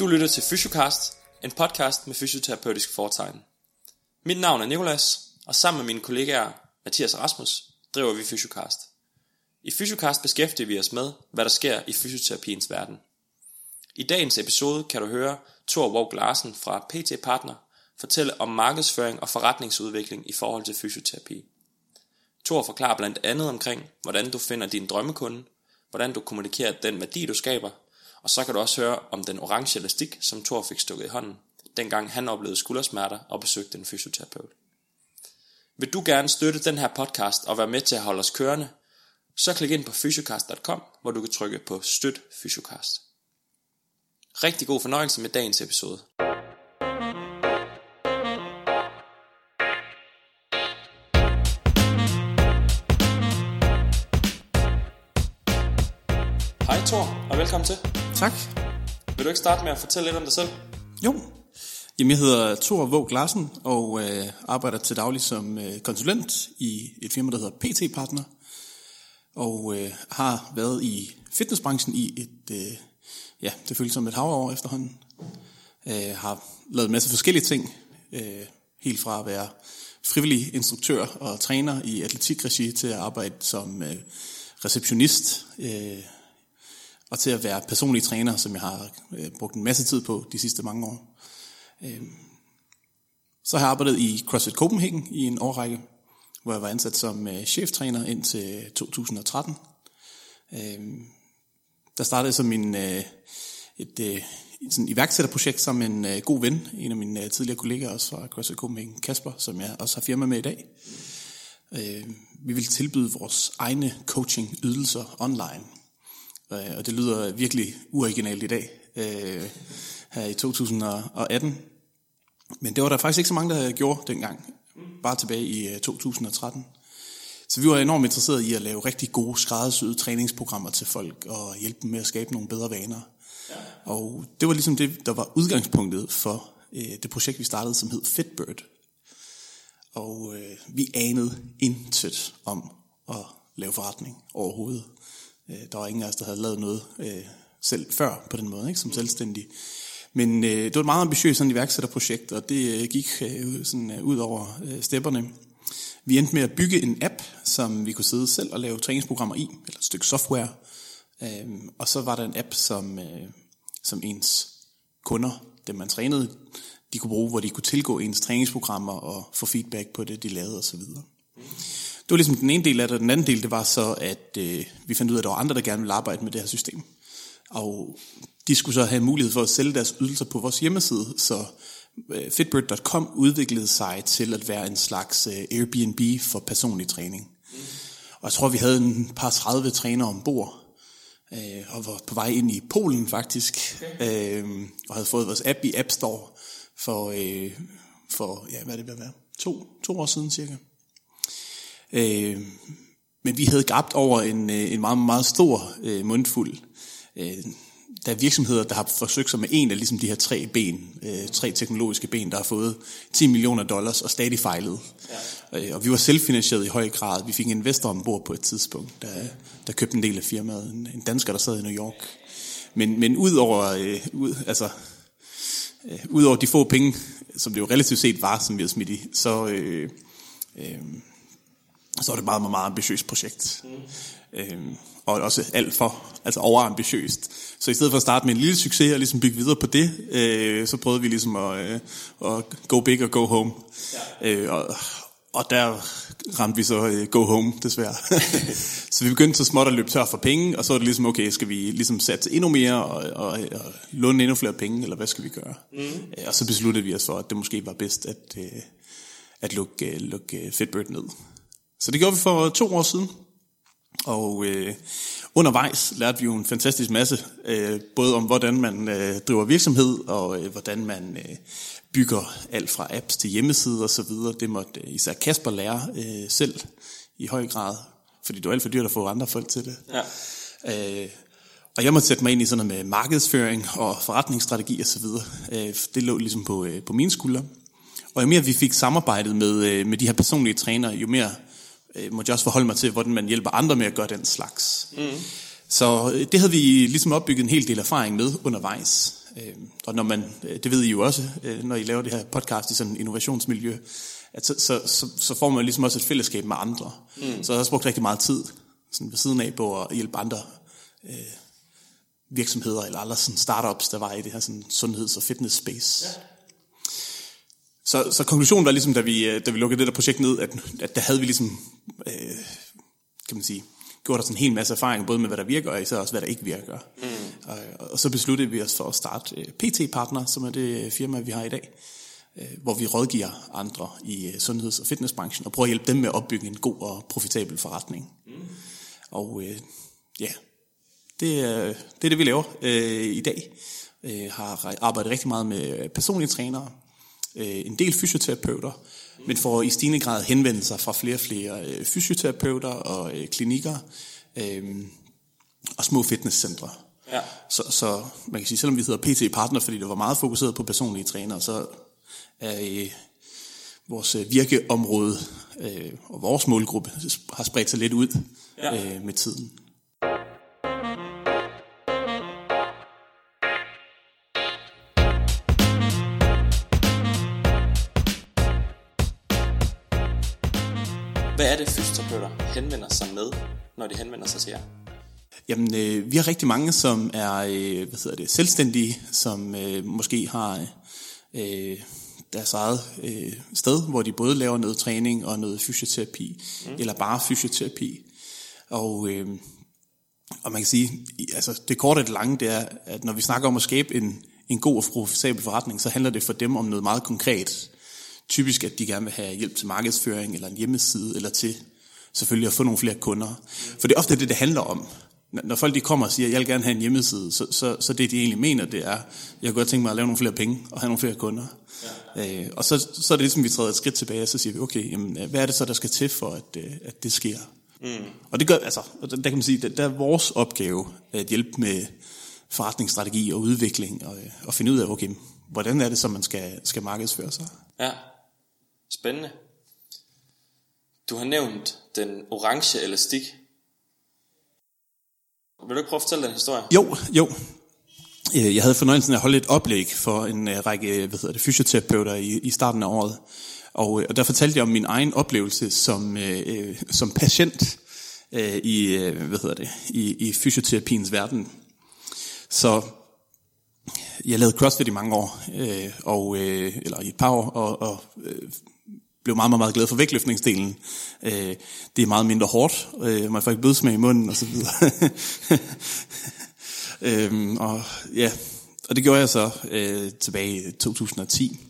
Du lytter til Fysiocast, en podcast med fysioterapeutisk foretegn. Mit navn er Nikolas, og sammen med mine kollegaer Mathias og Rasmus driver vi Fysiocast. I Fysiocast beskæftiger vi os med, hvad der sker i fysioterapiens verden. I dagens episode kan du høre Thor Våg Larsen fra PT Partner fortælle om markedsføring og forretningsudvikling i forhold til fysioterapi. Thor forklarer blandt andet omkring, hvordan du finder din drømmekunde, hvordan du kommunikerer den værdi, du skaber, og så kan du også høre om den orange elastik, som Thor fik stukket i hånden, dengang han oplevede skuldersmerter og besøgte en fysioterapeut. Vil du gerne støtte den her podcast og være med til at holde os kørende, så klik ind på fysiocast.com, hvor du kan trykke på Støt Fysiocast. Rigtig god fornøjelse med dagens episode. Hej Thor, og velkommen til. Tak. Vil du ikke starte med at fortælle lidt om dig selv? Jo. Jamen, jeg hedder Thor Våg Larsen og øh, arbejder til daglig som øh, konsulent i et firma, der hedder PT Partner. Og øh, har været i fitnessbranchen i et, øh, ja, det føles som et hav efterhånden. Øh, har lavet en masse forskellige ting. Øh, helt fra at være frivillig instruktør og træner i atletikregi til at arbejde som øh, receptionist øh, og til at være personlig træner, som jeg har øh, brugt en masse tid på de sidste mange år. Øh, så har jeg arbejdet i CrossFit Copenhagen i en årrække, hvor jeg var ansat som øh, cheftræner indtil 2013. Øh, der startede som en, øh, et, øh, et sådan iværksætterprojekt sammen med en øh, god ven, en af mine øh, tidligere kollegaer også fra CrossFit Copenhagen, Kasper, som jeg også har firma med i dag. Øh, vi vil tilbyde vores egne coaching-ydelser online. Øh, og det lyder virkelig uoriginalt i dag, øh, her i 2018. Men det var der faktisk ikke så mange, der gjorde dengang, bare tilbage i 2013. Så vi var enormt interesserede i at lave rigtig gode skræddersyede træningsprogrammer til folk og hjælpe dem med at skabe nogle bedre vaner. Ja. Og det var ligesom det, der var udgangspunktet for øh, det projekt, vi startede, som hed Fitbird. Og øh, vi anede intet om at lave forretning overhovedet. Øh, der var ingen af os, der havde lavet noget øh, selv før på den måde, ikke, som selvstændig. Men øh, det var et meget ambitiøst sådan iværksætterprojekt, og det øh, gik øh, sådan, øh, ud over øh, stepperne. Vi endte med at bygge en app, som vi kunne sidde selv og lave træningsprogrammer i, eller et stykke software. Øh, og så var der en app, som, øh, som ens kunder, dem man trænede, de kunne bruge, hvor de kunne tilgå ens træningsprogrammer og få feedback på det, de lavede osv. Det var ligesom den ene del af det. Den anden del, det var så, at øh, vi fandt ud af, at der var andre, der gerne ville arbejde med det her system. Og de skulle så have mulighed for at sælge deres ydelser på vores hjemmeside, så øh, Fitbird.com udviklede sig til at være en slags øh, Airbnb for personlig træning. Og jeg tror, vi havde en par 30 trænere ombord, øh, og var på vej ind i Polen faktisk, øh, og havde fået vores app i App Store for, øh, for ja, hvad det vil være, to, to år siden cirka. Øh, men vi havde gabt over en, øh, en meget, meget stor øh, mundfuld. Øh, der er virksomheder, der har forsøgt sig med en af ligesom de her tre ben, øh, tre teknologiske ben, der har fået 10 millioner dollars og stadig fejlet. Ja. Øh, og vi var selvfinansieret i høj grad. Vi fik en investor ombord på et tidspunkt, der, der købte en del af firmaet. En, en dansker, der sad i New York. Men, men ud over, øh, ud, altså, øh, ud over de få penge, som det jo relativt set var, som vi havde smidt i, så... Øh, øh, så er det meget, meget, meget ambitiøst projekt. Mm. Øhm, og også alt for, altså overambitiøst. Så i stedet for at starte med en lille succes og ligesom bygge videre på det, øh, så prøvede vi ligesom at, øh, at go big og go home. Ja. Øh, og, og der ramte vi så øh, go home, desværre. så vi begyndte så småt at løbe tør for penge, og så var det ligesom, okay, skal vi ligesom satse endnu mere og, og, og låne endnu flere penge, eller hvad skal vi gøre? Mm. Øh, og så besluttede vi os for, at det måske var bedst at, øh, at lukke, lukke Fitbird ned. Så det gjorde vi for to år siden. Og øh, undervejs lærte vi jo en fantastisk masse, øh, både om hvordan man øh, driver virksomhed, og øh, hvordan man øh, bygger alt fra apps til hjemmesider osv. Det måtte øh, især Kasper lære øh, selv i høj grad, fordi det var alt for dyrt at få andre folk til det. Ja. Øh, og jeg måtte sætte mig ind i sådan noget med markedsføring og forretningsstrategi osv. Øh, det lå ligesom på, øh, på mine skuldre. Og jo mere vi fik samarbejdet med, øh, med de her personlige trænere, jo mere øh, måtte jeg også forholde mig til, hvordan man hjælper andre med at gøre den slags. Mm. Så øh, det havde vi ligesom opbygget en hel del erfaring med undervejs. Øh, og når man, øh, det ved I jo også, når I laver det her podcast i sådan et innovationsmiljø, at så, så, så, så får man ligesom også et fællesskab med andre. Mm. Så jeg har også brugt rigtig meget tid sådan ved siden af på at hjælpe andre øh, virksomheder eller andre sådan startups, der var i det her sådan sundheds- og fitness space. Ja. Så, så konklusionen var ligesom, da vi, da vi lukkede det der projekt ned, at, at der havde vi ligesom, øh, kan man sige, gjort os en hel masse erfaring, både med hvad der virker, og især også hvad der ikke virker. Mm. Og, og så besluttede vi os for at starte øh, PT-partner, som er det firma, vi har i dag, øh, hvor vi rådgiver andre i øh, sundheds- og fitnessbranchen, og prøver at hjælpe dem med at opbygge en god og profitabel forretning. Mm. Og øh, ja, det, er, det er det, vi laver øh, i dag. Øh, har arbejdet rigtig meget med personlige trænere, øh, en del fysioterapeuter. Men får i stigende grad henvendelser fra flere og flere øh, fysioterapeuter og øh, klinikker øh, og små fitnesscentre. Ja. Så, så man kan sige, selvom vi hedder PT Partner, fordi det var meget fokuseret på personlige trænere, så er øh, vores øh, virkeområde øh, og vores målgruppe har spredt sig lidt ud ja. øh, med tiden. Hvad er det, fysioterapeuter henvender sig med, når de henvender sig til jer? Jamen, øh, vi har rigtig mange, som er øh, hvad hedder det, selvstændige, som øh, måske har øh, deres eget øh, sted, hvor de både laver noget træning og noget fysioterapi, mm. eller bare fysioterapi. Og, øh, og man kan sige, altså det korte og det lange, det er, at når vi snakker om at skabe en, en god og profitabel forretning, så handler det for dem om noget meget konkret typisk, at de gerne vil have hjælp til markedsføring, eller en hjemmeside, eller til selvfølgelig at få nogle flere kunder. For det er ofte det, det handler om. Når folk de kommer og siger, at jeg vil gerne have en hjemmeside, så, så, så det, de egentlig mener, det er, jeg kunne godt tænke mig at lave nogle flere penge, og have nogle flere kunder. Ja. Øh, og så, så er det ligesom, vi træder et skridt tilbage, og så siger vi, okay, jamen, hvad er det så, der skal til for, at, øh, at det sker? Mm. Og det gør, altså, der, der kan man sige, der, der er vores opgave at hjælpe med forretningsstrategi og udvikling, og, og finde ud af, okay, hvordan er det så, man skal, skal markedsføre sig? Ja. Spændende. Du har nævnt den orange elastik. Vil du ikke prøve at fortælle den historie? Jo, jo. Øh, jeg havde fornøjelsen af at holde et oplæg for en øh, række øh, hvad hedder det, fysioterapeuter i, i starten af året. Og, og der fortalte jeg om min egen oplevelse som, øh, som patient øh, i, hvad hedder det, i, i fysioterapiens verden. Så jeg lavede CrossFit i mange år, øh, og, øh, eller i et par år, og, og øh, blev meget, meget, meget glad for vægtløftningsdelen. Øh, det er meget mindre hårdt, øh, man får ikke blødsmag i munden og så videre. øh, og ja, og det gjorde jeg så øh, tilbage i 2010.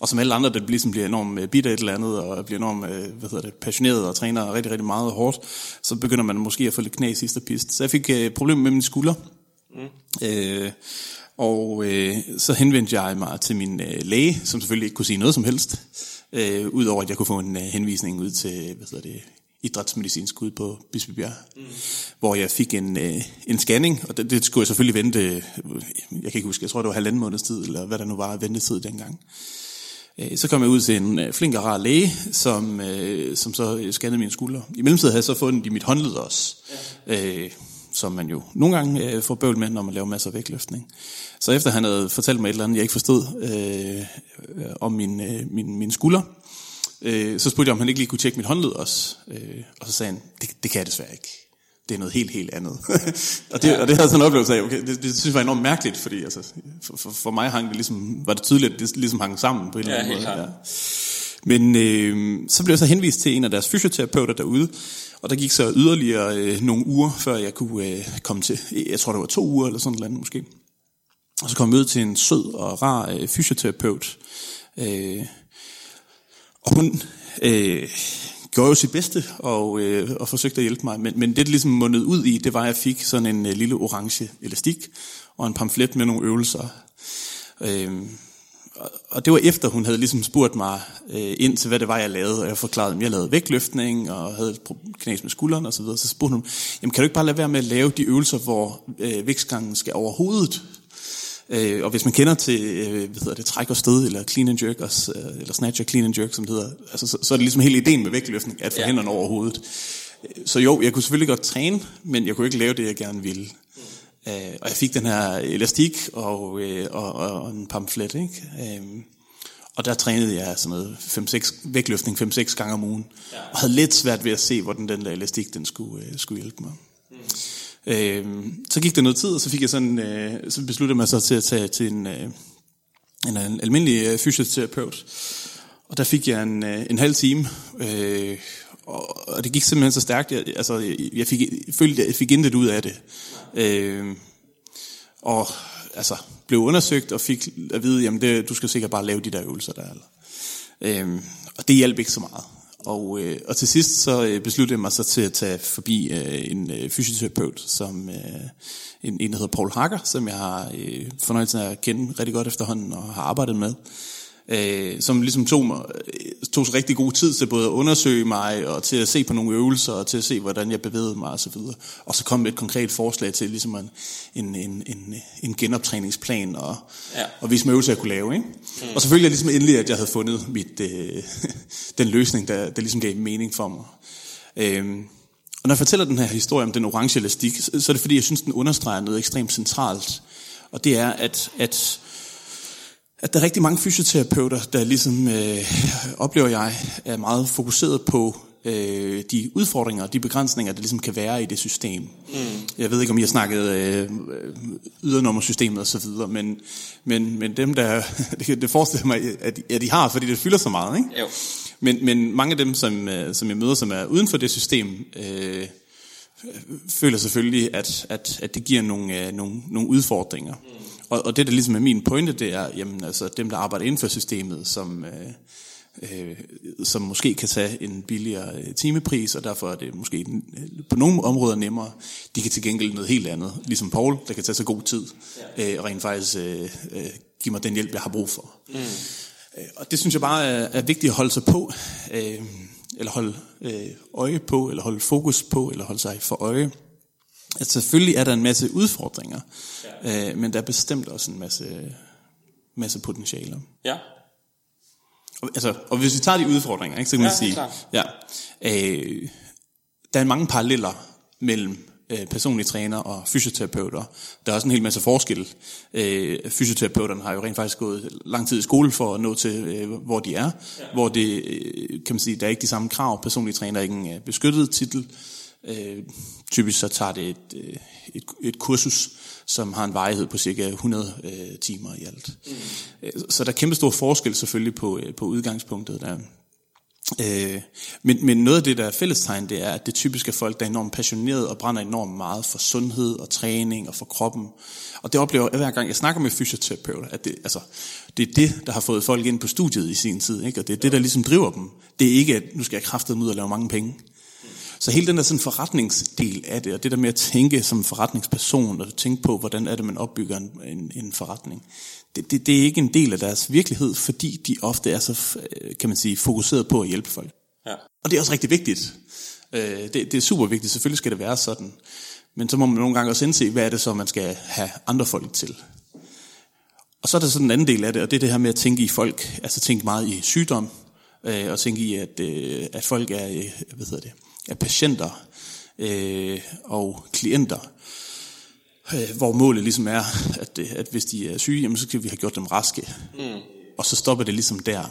Og som alle andre, der ligesom bliver enormt øh, bitter et eller andet, og bliver enormt øh, hvad hedder det, passioneret og træner rigtig, rigtig meget hårdt, så begynder man måske at få lidt knæ i sidste pist. Så jeg fik øh, problemer med mine skuldre. Mm. Øh, og øh, så henvendte jeg mig til min øh, læge, som selvfølgelig ikke kunne sige noget som helst, øh, udover at jeg kunne få en øh, henvisning ud til hvad hedder det, idrætsmedicinsk ud på Bispebjerg, mm. hvor jeg fik en, øh, en scanning, og det, det skulle jeg selvfølgelig vente, øh, jeg kan ikke huske, jeg tror det var halvanden måneds tid, eller hvad der nu var ventetid dengang. Øh, så kom jeg ud til en øh, flink og rar læge, som, øh, som så scannede mine skuldre. I mellemtiden havde jeg så fundet i mit håndled også. Ja. Øh, som man jo nogle gange øh, får bøvl med, når man laver masser af vægtløftning. Så efter han havde fortalt mig et eller andet, jeg ikke forstod øh, om min, øh, min, min skulder, øh, så spurgte jeg, om han ikke lige kunne tjekke mit håndled også. Øh, og så sagde han, det, det kan jeg desværre ikke. Det er noget helt, helt andet. og, det, og det havde sådan en oplevelse af, okay, det, det synes jeg var enormt mærkeligt, fordi altså, for, for, for mig hang det ligesom, var det tydeligt, at det ligesom hang sammen på en eller anden måde. Ja. Men øh, så blev jeg så henvist til en af deres fysioterapeuter derude, og der gik så yderligere øh, nogle uger, før jeg kunne øh, komme til, jeg tror det var to uger eller sådan noget måske. Og så kom jeg ud til en sød og rar øh, fysioterapeut. Øh, og hun øh, gjorde jo sit bedste og, øh, og forsøgte at hjælpe mig. Men, men det, det ligesom mundede ud i, det var, at jeg fik sådan en øh, lille orange elastik og en pamflet med nogle øvelser. Øh, og det var efter, hun havde ligesom spurgt mig øh, ind til, hvad det var, jeg lavede. Og jeg forklarede, at jeg lavede vægtløftning og havde knæs med skulderen og så videre. Så spurgte hun, jamen kan du ikke bare lade være med at lave de øvelser, hvor øh, vægtgangen skal over hovedet? Øh, og hvis man kender til, øh, hvad hedder det, træk og sted, eller clean and jerk, også, øh, eller snatch og clean and jerk, som det hedder, altså, så, så er det ligesom hele ideen med vægtløftning, at få ja. hænderne over hovedet. Så jo, jeg kunne selvfølgelig godt træne, men jeg kunne ikke lave det, jeg gerne ville. Øh, og jeg fik den her elastik og, øh, og, og en pamflet, ikke? Øh, og der trænede jeg sådan noget 5-6, vægtløftning 5-6 gange om ugen. Ja. Og havde lidt svært ved at se, hvordan den der elastik den skulle, øh, skulle hjælpe mig. Mm. Øh, så gik der noget tid, og så fik jeg sådan, øh, så besluttede mig så til at tage til en, øh, en, en almindelig øh, fysioterapeut. Og der fik jeg en, øh, en halv time, øh, og, og det gik simpelthen så stærkt. Jeg, altså, jeg, fik, jeg følte, jeg fik intet ud af det. Øh, og altså, blev undersøgt og fik at vide, jamen det, du skal sikkert bare lave de der øvelser der. Eller. Øh, og det hjalp ikke så meget. Og, øh, og til sidst så øh, besluttede jeg mig så til at tage forbi øh, en øh, fysioterapeut, som øh, en, en, der hedder Paul Hacker, som jeg har øh, fornøjelsen af at kende rigtig godt efterhånden og har arbejdet med øh, som ligesom tog, mig, tog så rigtig god tid til både at undersøge mig, og til at se på nogle øvelser, og til at se, hvordan jeg bevægede mig osv. Og, og så kom et konkret forslag til ligesom en, en, en, en, en genoptræningsplan, og, ja. og vise mig øvelser, jeg kunne lave. Ikke? Mm. Og selvfølgelig ligesom endelig, at jeg havde fundet mit, øh, den løsning, der, der ligesom gav mening for mig. Øh, og når jeg fortæller den her historie om den orange elastik, så er det fordi, jeg synes, den understreger noget ekstremt centralt. Og det er, at, at at der er rigtig mange fysioterapeuter, der ligesom øh, oplever jeg, er meget fokuseret på øh, de udfordringer og de begrænsninger, der ligesom kan være i det system. Mm. Jeg ved ikke, om I har snakket øh, ydernummersystemet og så videre, men, men, men dem, der, det, det forestiller mig, at at de har, fordi det fylder så meget. Ikke? Jo. Men, men mange af dem, som, øh, som jeg møder, som er uden for det system, øh, føler selvfølgelig, at, at, at det giver nogle, øh, nogle, nogle udfordringer. Mm. Og, og det, der ligesom er min pointe, det er, jamen altså dem, der arbejder inden for systemet, som, øh, øh, som måske kan tage en billigere øh, timepris, og derfor er det måske på nogle områder nemmere. De kan til gengæld noget helt andet, ligesom Paul, der kan tage så god tid, øh, og rent faktisk øh, øh, give mig den hjælp, jeg har brug for. Mm. Øh, og det synes jeg bare er, er vigtigt at holde sig på, øh, eller holde øh, øje på, eller holde fokus på, eller holde sig for øje at selvfølgelig er der en masse udfordringer, ja. øh, men der er bestemt også en masse, masse potentialer. Ja. Og, altså, og hvis vi tager de udfordringer, ikke, så kan ja, man sige, ja, øh, der er mange paralleller mellem øh, personlige træner og fysioterapeuter. Der er også en hel masse forskel. Øh, fysioterapeuterne har jo rent faktisk gået lang tid i skole for at nå til, øh, hvor de er. Ja. Hvor det, øh, kan man sige, der er ikke de samme krav. Personlige træner er ikke en øh, beskyttet titel. Øh, typisk så tager det et, øh, et, et kursus, som har en varighed på cirka 100 øh, timer i alt. Mm. Øh, så der er kæmpe stor forskel selvfølgelig på, øh, på udgangspunktet der. Øh, men, men noget af det, der er fællestegn, det er, at det typisk er folk, der er enormt passionerede og brænder enormt meget for sundhed og træning og for kroppen. Og det oplever jeg hver gang, jeg snakker med fysioterapeuter, at det, altså, det er det, der har fået folk ind på studiet i sin tid. Ikke? Og det er det, der ligesom driver dem. Det er ikke, at nu skal jeg kraftet ud og lave mange penge. Så hele den der sådan forretningsdel af det, og det der med at tænke som forretningsperson, og tænke på, hvordan er det, man opbygger en, en, en forretning, det, det, det er ikke en del af deres virkelighed, fordi de ofte er så, øh, kan man sige, fokuseret på at hjælpe folk. Ja. Og det er også rigtig vigtigt. Øh, det, det er super vigtigt, selvfølgelig skal det være sådan. Men så må man nogle gange også indse, hvad er det så, man skal have andre folk til. Og så er der sådan en anden del af det, og det er det her med at tænke i folk, altså tænke meget i sygdom, øh, og tænke i, at, at folk er, hvad hedder det, af patienter øh, og klienter, øh, hvor målet ligesom er, at, øh, at hvis de er syge, jamen, så skal vi have gjort dem raske. Mm. Og så stopper det ligesom der.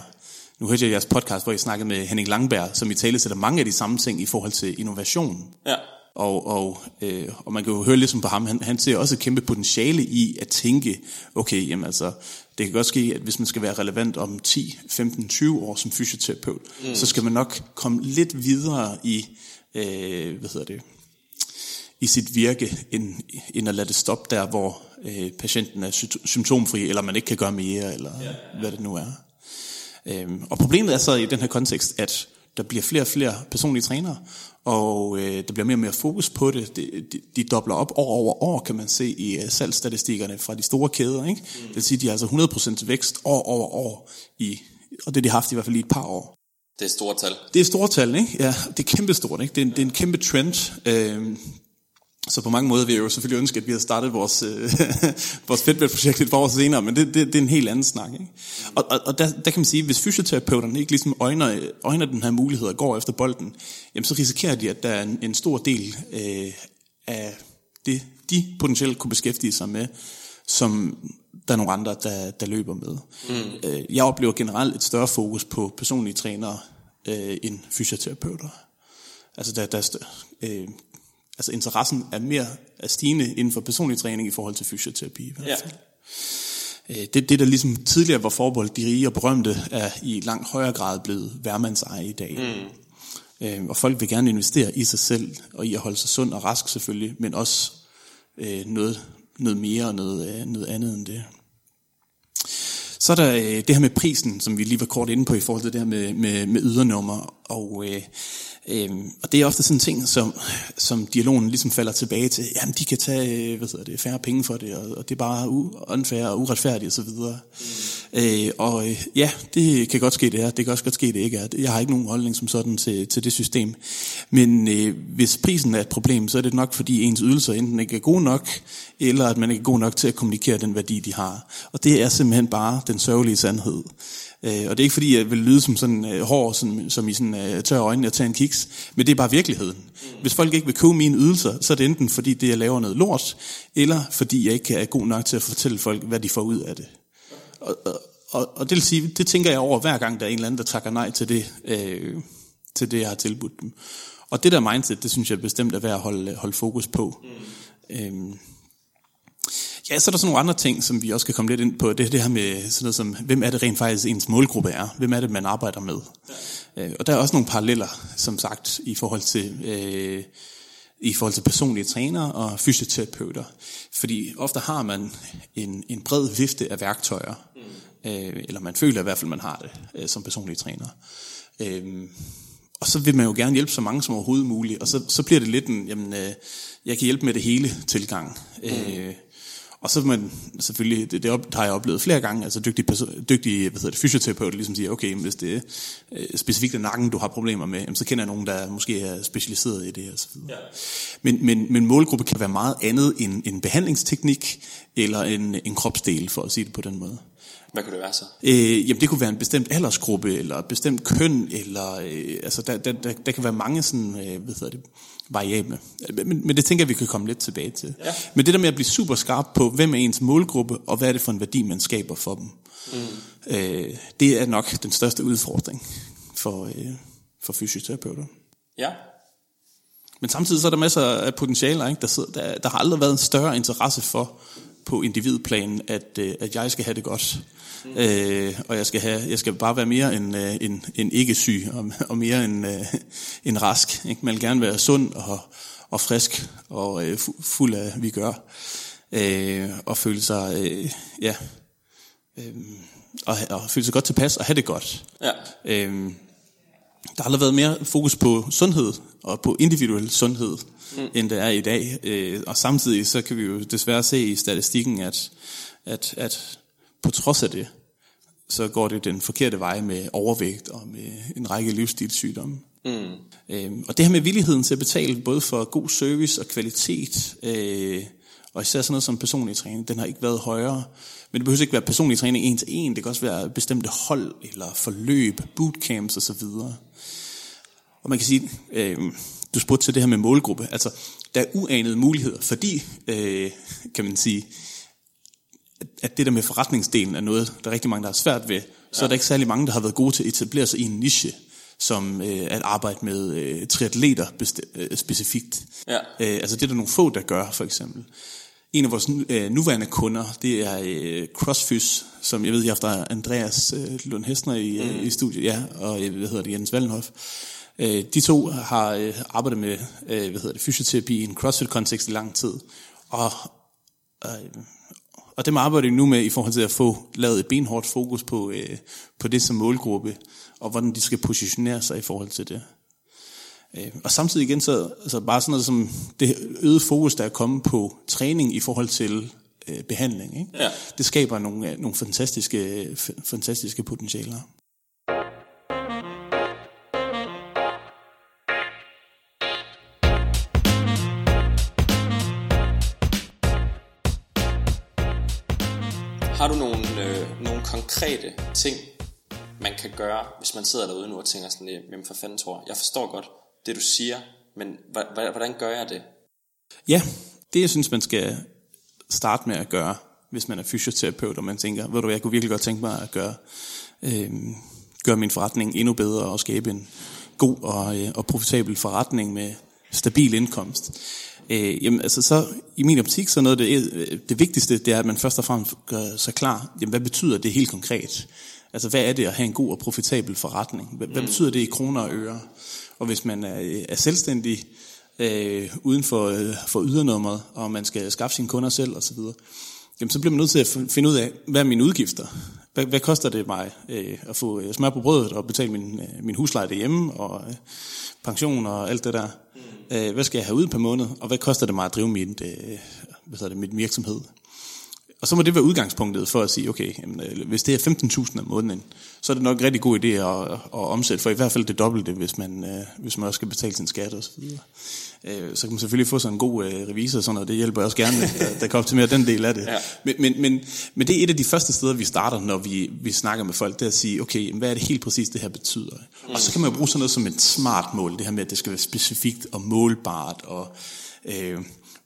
Nu hørte jeg jeres podcast, hvor I snakkede med Henning Langberg, som i tale sætter mange af de samme ting i forhold til innovation. Ja. Og, og, øh, og man kan jo høre ligesom på ham, han, han ser også et kæmpe potentiale i at tænke, okay, jamen altså, det kan godt ske, at hvis man skal være relevant om 10, 15, 20 år som fysioterapeut, mm. så skal man nok komme lidt videre i, øh, hvad hedder det, i sit virke, end, end at lade det stoppe der, hvor øh, patienten er symptomfri, eller man ikke kan gøre mere, eller ja, ja. hvad det nu er. Øhm, og problemet er så i den her kontekst, at der bliver flere og flere personlige trænere, og øh, der bliver mere og mere fokus på det. De, de, de dobler op år over år, kan man se i uh, salgsstatistikkerne fra de store kæder. Ikke? Mm. Det vil sige, at de har altså 100% vækst år over år, i, og det de har haft i hvert fald i et par år. Det er store tal. Det er store tal, ikke? Ja, det er kæmpe stort, ikke? Det er, en, det er en kæmpe trend. Øh, så på mange måder vil jeg jo selvfølgelig ønske, at vi havde startet vores, øh, vores Fitbit-projekt et par år senere, men det, det, det er en helt anden snak. Ikke? Og, og, og der, der kan man sige, hvis fysioterapeuterne ikke ligesom øjner, øjner den her mulighed og går efter bolden, jamen så risikerer de, at der er en, en stor del øh, af det de potentielt kunne beskæftige sig med, som der er nogle andre, der, der løber med. Mm. Øh, jeg oplever generelt et større fokus på personlige trænere øh, end fysioterapeuter. Altså, der, der er større, øh, altså interessen er mere er stigende inden for personlig træning i forhold til fysioterapi. I hvert fald. Ja. Øh, det, det, der ligesom tidligere var forbeholdt de rige og berømte, er i langt højere grad blevet værmands eje i dag. Mm. Øh, og folk vil gerne investere i sig selv, og i at holde sig sund og rask selvfølgelig, men også øh, noget, noget mere og noget, øh, noget andet end det. Så er der øh, det her med prisen, som vi lige var kort inde på i forhold til det her med, med, med ydernummer. Og, øh, øh, og det er ofte sådan en ting, som, som dialogen ligesom falder tilbage til. Jamen, de kan tage øh, hvad hedder det, færre penge for det, og, og det er bare unfair og uretfærdigt osv. Mm. Øh, og øh, ja, det kan godt ske det er. Det kan også godt ske det ikke er. Jeg har ikke nogen holdning som sådan til, til det system. Men øh, hvis prisen er et problem, så er det nok fordi ens ydelser enten ikke er gode nok, eller at man ikke er god nok til at kommunikere den værdi, de har. Og det er simpelthen bare den sørgelige sandhed. Øh, og det er ikke fordi, jeg vil lyde som sådan øh, hård, som, som i sådan øh, tør øjne og tage en kiks, men det er bare virkeligheden. Hvis folk ikke vil købe mine ydelser, så er det enten fordi, det jeg laver noget lort, eller fordi jeg ikke er god nok til at fortælle folk, hvad de får ud af det. Og, og, og, og det vil sige, det tænker jeg over hver gang, der er en eller anden, der takker nej til det, øh, til det jeg har tilbudt dem. Og det der mindset, det synes jeg bestemt er værd at holde, holde fokus på. Mm. Øhm, Ja, så er der sådan nogle andre ting, som vi også kan komme lidt ind på. Det er det her med sådan noget som, hvem er det rent faktisk ens målgruppe er? Hvem er det, man arbejder med? Ja. Øh, og der er også nogle paralleller, som sagt, i forhold til, øh, i forhold til personlige trænere og fysioterapeuter. Fordi ofte har man en, en bred vifte af værktøjer, mm. øh, eller man føler i hvert fald, man har det øh, som personlige træner. Øh, og så vil man jo gerne hjælpe så mange som overhovedet muligt, og så, så bliver det lidt en, jamen, øh, jeg kan hjælpe med det hele tilgang. Mm. Øh, og så man selvfølgelig, det, det har jeg oplevet flere gange, altså dygtige, dygtige hvad hedder det, fysioterapeuter ligesom siger, okay, hvis det er øh, specifikt er nakken, du har problemer med, jamen, så kender jeg nogen, der måske er specialiseret i det. Videre. Ja. Men, men, men målgruppe kan være meget andet end en behandlingsteknik, eller en, en kropsdel, for at sige det på den måde. Hvad kunne det være så? Øh, jamen det kunne være en bestemt aldersgruppe, eller et bestemt køn, eller øh, altså der, der, der, der kan være mange sådan, øh, hvad hedder det, variable. Men, men det tænker jeg, vi kan komme lidt tilbage til. Ja. Men det der med at blive super skarp på, hvem er ens målgruppe, og hvad er det for en værdi, man skaber for dem, mm. øh, det er nok den største udfordring for, øh, for fysioterapeuter. Ja. Men samtidig så er der masser af potentialer, ikke? Der, sidder, der, der har aldrig været en større interesse for på individplanen, at, øh, at jeg skal have det godt. Mm. Øh, og jeg skal, have, jeg skal bare være mere end, øh, en, en ikke-syg, og, og mere end, øh, en rask. Ikke? Man vil gerne være sund og, og frisk og øh, fuld af vi gør. Øh, og føle sig, øh, ja, øh, og, og føle sig godt tilpas og have det godt. Ja. Øh, der har aldrig været mere fokus på sundhed og på individuel sundhed, mm. end det er i dag. Øh, og samtidig så kan vi jo desværre se i statistikken, at, at, at på trods af det, så går det den forkerte vej med overvægt og med en række livsstilssygdomme. Mm. Øhm, og det her med villigheden til at betale både for god service og kvalitet, øh, og især sådan noget som personlig træning, den har ikke været højere. Men det behøver ikke være personlig træning en til en, det kan også være bestemte hold eller forløb, bootcamps osv. Og man kan sige, øh, du spurgte til det her med målgruppe, altså der er uanede muligheder, fordi, øh, kan man sige, at det der med forretningsdelen er noget, der er rigtig mange, der har svært ved, så ja. er der ikke særlig mange, der har været gode til at etablere sig i en niche, som øh, at arbejde med øh, triatleter øh, specifikt. Ja. Øh, altså det er der nogle få, der gør, for eksempel. En af vores øh, nuværende kunder, det er øh, CrossFys, som jeg ved, jeg har haft Andreas øh, Lund Hestner i, øh, mm. i studiet, ja, og øh, hvad hedder det, Jens Wallenhoff. Øh, de to har øh, arbejdet med øh, hvad hedder det, fysioterapi i en CrossFit-kontekst i lang tid, og øh, og dem arbejder vi nu med i forhold til at få lavet et benhårdt fokus på, øh, på det som målgruppe, og hvordan de skal positionere sig i forhold til det. Øh, og samtidig igen så altså bare sådan noget som det øgede fokus, der er kommet på træning i forhold til øh, behandling. Ikke? Ja. Det skaber nogle, nogle fantastiske, fantastiske potentialer. Konkrete ting, man kan gøre, hvis man sidder derude nu og tænker sådan, hvem for fanden tror, jeg forstår godt det, du siger, men hvordan gør jeg det? Ja, Det, jeg synes, man skal starte med at gøre, hvis man er fysioterapeut, og man tænker, ved du hvad, jeg kunne virkelig godt tænke mig at gøre, øh, gøre min forretning endnu bedre og skabe en god og, øh, og profitabel forretning med stabil indkomst. Øh, jamen, altså så i min optik, så noget det, øh, det vigtigste, det er, at man først og fremmest gør sig klar, jamen, hvad betyder det helt konkret? Altså, hvad er det at have en god og profitabel forretning? Hvad, hvad betyder det i kroner og øre? Og hvis man er, er selvstændig, øh, uden for, øh, for ydernummeret, og man skal skaffe sine kunder selv osv., jamen så bliver man nødt til at finde ud af, hvad er mine udgifter? Hvad, hvad koster det mig øh, at få øh, smør på brødet og betale min, øh, min husleje derhjemme og øh, pension og alt det der? Øh, hvad skal jeg have ud per måned? Og hvad koster det mig at drive mit, øh, hvad det, mit virksomhed? Og så må det være udgangspunktet for at sige, okay, jamen, øh, hvis det er 15.000 om måneden, så er det nok en rigtig god idé at, at omsætte for i hvert fald det dobbelte, hvis man, øh, hvis man også skal betale sin skat og så videre. Øh, så kan man selvfølgelig få sådan en god revisor og sådan noget, det hjælper også gerne, der, der kommer til mere den del af det. Ja. Men, men, men, men det er et af de første steder, vi starter, når vi, vi snakker med folk, det er at sige, okay, hvad er det helt præcis, det her betyder? Mm. Og så kan man bruge sådan noget som et smart mål, det her med, at det skal være specifikt og målbart og... Øh,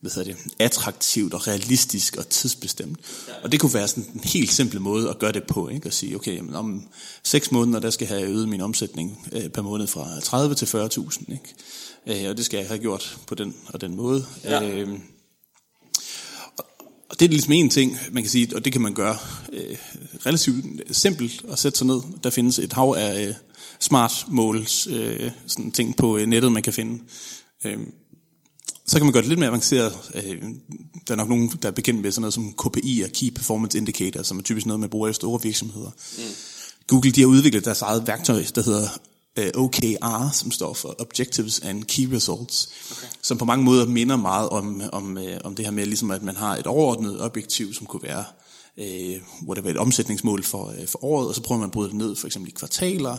hvad hedder det, attraktivt og realistisk og tidsbestemt. Ja. Og det kunne være sådan en helt simpel måde at gøre det på, ikke? at sige, okay, jamen om seks måneder, der skal jeg have øget min omsætning øh, per måned fra 30 til 40.000, ikke? Øh, og det skal jeg have gjort på den og den måde. Ja. Øh, og det er ligesom en ting, man kan sige, og det kan man gøre øh, relativt simpelt at sætte sig ned. Der findes et hav af øh, smart måls øh, sådan ting på øh, nettet, man kan finde. Øh, så kan man gøre det lidt mere avanceret. Øh, der er nok nogen, der er bekendt med sådan noget som KPI og Key Performance Indicator, som er typisk noget, man bruger i store virksomheder. Mm. Google de har udviklet deres eget værktøj, der hedder øh, OKR, som står for Objectives and Key Results, okay. som på mange måder minder meget om, om, øh, om det her med, ligesom at man har et overordnet objektiv, som kunne være øh, whatever, et omsætningsmål for, øh, for året, og så prøver man at bryde det ned for eksempel i kvartaler,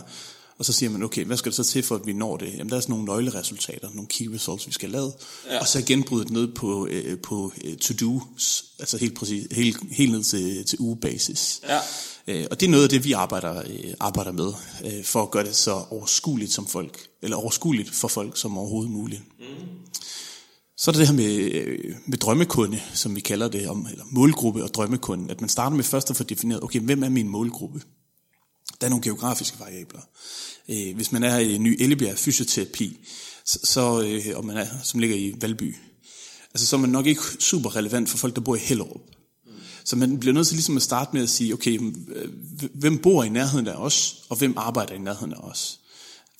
og så siger man, okay, hvad skal der så til for, at vi når det? Jamen, der er sådan nogle nøgleresultater, nogle key results, vi skal lave. Ja. Og så igen bryde det ned på, øh, på øh, to-dos, altså helt, præcis, helt, helt ned til, til ugebasis. Ja. Øh, og det er noget af det, vi arbejder, øh, arbejder med, øh, for at gøre det så overskueligt som folk, eller overskueligt for folk som overhovedet muligt. Mm. Så er der det her med, øh, med drømmekunde, som vi kalder det, om, eller målgruppe og drømmekunde, at man starter med først at få defineret, okay, hvem er min målgruppe? Der er nogle geografiske variabler. Øh, hvis man er i Ny Ellebjerg Fysioterapi, så, så, øh, og man er, som ligger i Valby, altså, så er man nok ikke super relevant for folk, der bor i Hellerup. Så man bliver nødt til ligesom at starte med at sige, okay, øh, hvem bor i nærheden af os, og hvem arbejder i nærheden af os?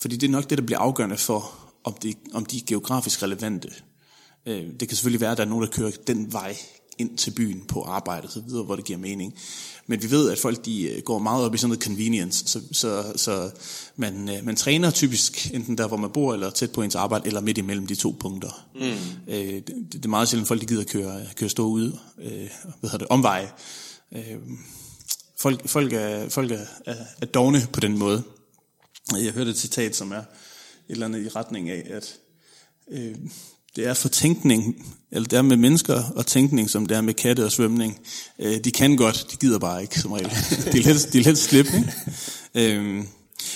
Fordi det er nok det, der bliver afgørende for, om de, om de er geografisk relevante. Øh, det kan selvfølgelig være, at der er nogen, der kører den vej ind til byen på arbejde og så videre, hvor det giver mening. Men vi ved, at folk de øh, går meget op i sådan noget convenience, så, så, så man, øh, man træner typisk enten der, hvor man bor, eller tæt på ens arbejde, eller midt imellem de to punkter. Mm. Øh, det, det er meget sjældent, folk de gider køre, køre stå ud, øh, hvad hedder det, omveje. Øh, folk, folk, er, folk er, er, er dogne på den måde. Jeg hørte et citat, som er et eller andet i retning af, at øh, det er for tænkning, eller det er med mennesker og tænkning, som det er med katte og svømning. Øh, de kan godt, de gider bare ikke, som regel. de er let, de er let slippe, ikke? Øhm,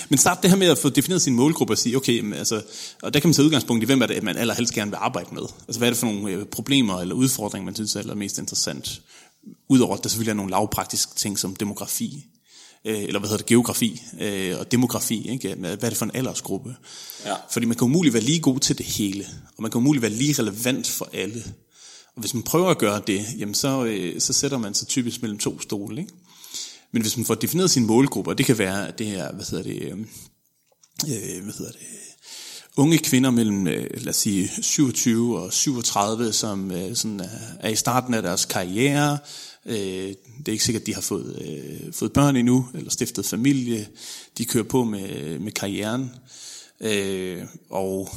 men start det her med at få defineret sin målgruppe og sige, okay, altså, og der kan man tage udgangspunkt i, hvem er det, man allerhelst gerne vil arbejde med. Altså, hvad er det for nogle øh, problemer eller udfordringer, man synes er allermest interessant? Udover at der selvfølgelig er nogle lavpraktiske ting som demografi, eller hvad hedder det, geografi øh, og demografi, ikke? hvad er det for en aldersgruppe? Ja. Fordi man kan umuligt være lige god til det hele, og man kan umuligt være lige relevant for alle. Og hvis man prøver at gøre det, jamen så, øh, så sætter man sig typisk mellem to stole. Ikke? Men hvis man får defineret sin målgruppe, og det kan være, at det her, hvad hedder det, øh, øh hvad hedder det, unge kvinder mellem, øh, lad os sige, 27 og 37, som øh, sådan er i starten af deres karriere, Øh, det er ikke sikkert, at de har fået, øh, fået børn endnu, eller stiftet familie. De kører på med, med karrieren. Øh, og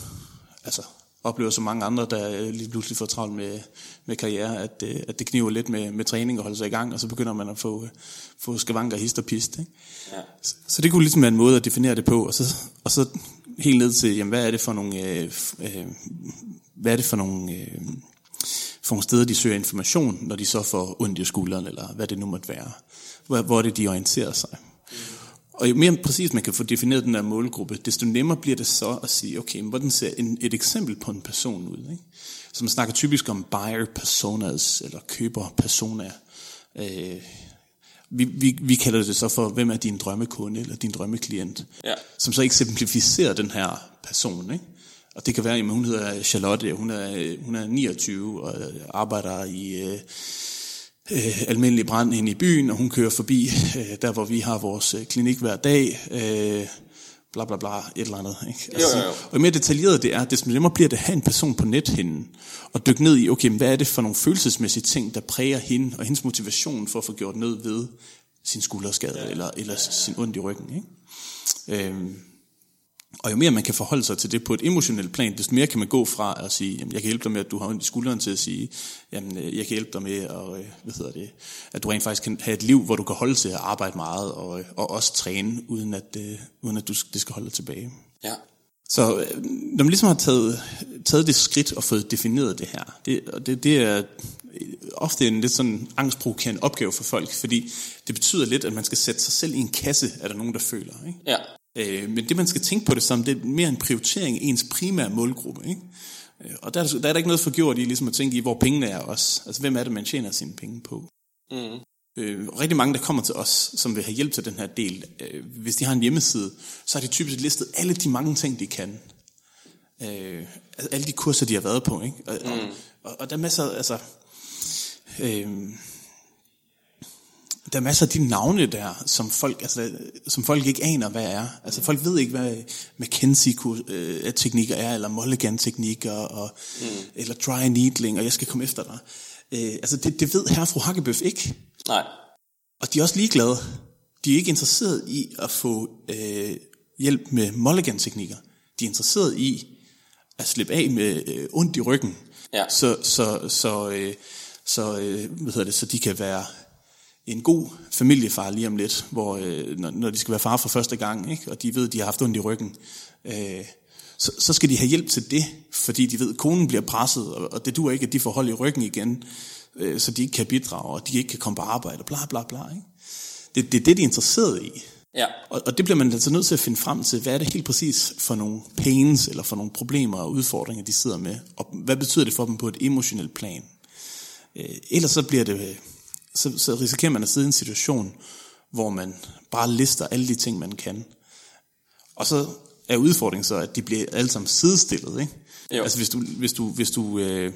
altså, oplever så mange andre, der lige pludselig får travlt med, med karriere, at, øh, at det kniver lidt med, med træning og holde sig i gang, og så begynder man at få, få skavanker, hist og pist. Ikke? Ja. Så, så det kunne ligesom være en måde at definere det på, og så, og så helt ned til, jamen, hvad er det for nogle, øh, øh, hvad er det for nogle øh, for nogle steder, de søger information, når de så får ondt i skulderen, eller hvad det nu måtte være. Hvor, hvor det, de orienterer sig. Og jo mere præcis man kan få defineret den der målgruppe, desto nemmere bliver det så at sige, okay, hvordan ser en, et eksempel på en person ud? Ikke? Så man snakker typisk om buyer personas, eller køber persona. Øh, vi, vi, vi kalder det så for, hvem er din drømmekunde, eller din drømmeklient, Ja. som så eksemplificerer den her person. Ikke? Og det kan være, at hun hedder Charlotte, hun er, hun er 29 og arbejder i øh, øh, almindelig brand inde i byen, og hun kører forbi øh, der, hvor vi har vores øh, klinik hver dag, øh, bla bla bla, et eller andet. Ikke? Altså, Jo, jo, jo. Og jo mere detaljeret det er, desto nemmere bliver det at have en person på nethinden, og dykke ned i, okay, hvad er det for nogle følelsesmæssige ting, der præger hende, og hendes motivation for at få gjort noget ved sin skulderskade, ja. eller, eller sin ondt i ryggen. Ikke? Øhm, og jo mere man kan forholde sig til det på et emotionelt plan, desto mere kan man gå fra at sige, jamen, jeg kan hjælpe dig med, at du har ondt i skulderen, til at sige, jamen, øh, jeg kan hjælpe dig med, at, øh, hvad hedder det, at du rent faktisk kan have et liv, hvor du kan holde til at arbejde meget, og, øh, og også træne, uden at, øh, uden at du, det skal holde dig tilbage. Ja. Så når man ligesom har taget, taget det skridt og fået defineret det her, det, og det, det er ofte en lidt sådan angstprovokerende opgave for folk, fordi det betyder lidt, at man skal sætte sig selv i en kasse, er der nogen, der føler. Ikke? Ja. Øh, men det man skal tænke på det som, det er mere en prioritering af ens primære målgruppe. Ikke? Øh, Og der, er- der er der ikke noget forgjort i ligesom at tænke i, hvor pengene er også. Altså hvem er det, man tjener sine penge på? Mm. Øh, rigtig mange, der kommer til os, som vil have hjælp til den her del, øh, hvis de har en hjemmeside, så har de typisk listet alle de mange ting, de kan. Øh, alle de kurser, de har været på. Ikke? Og, mm. og, og der er masser, altså... Øh, der er masser af de navne der, som folk, altså, som folk ikke aner, hvad er. Altså folk ved ikke, hvad McKinsey-teknikker er, eller Mulligan-teknikker, og, mm. eller dry needling, og jeg skal komme efter dig. Øh, altså det, det ved herre fru Hakkebøf ikke. Nej. Og de er også ligeglade. De er ikke interesseret i at få øh, hjælp med Mulligan-teknikker. De er interesseret i at slippe af med øh, ondt i ryggen. Ja. Så, så, så, øh, så, øh, hvad hedder det, så de kan være en god familiefar lige om lidt, hvor, øh, når, når de skal være far for første gang, ikke? og de ved, at de har haft ondt i ryggen. Øh, så, så skal de have hjælp til det, fordi de ved, at konen bliver presset, og, og det duer ikke, at de får hold i ryggen igen, øh, så de ikke kan bidrage, og de ikke kan komme på arbejde, og bla bla bla. Ikke? Det, det er det, de er interesseret i. Ja. Og, og det bliver man altså nødt til at finde frem til, hvad er det helt præcis for nogle pains, eller for nogle problemer og udfordringer, de sidder med, og hvad betyder det for dem på et emotionelt plan. Øh, ellers så bliver det, så, så risikerer man at sidde i en situation, hvor man bare lister alle de ting, man kan. Og så er udfordringen så, at de bliver alle sammen sidestillet. Ikke? Jo. Altså hvis du, hvis du, hvis du øh,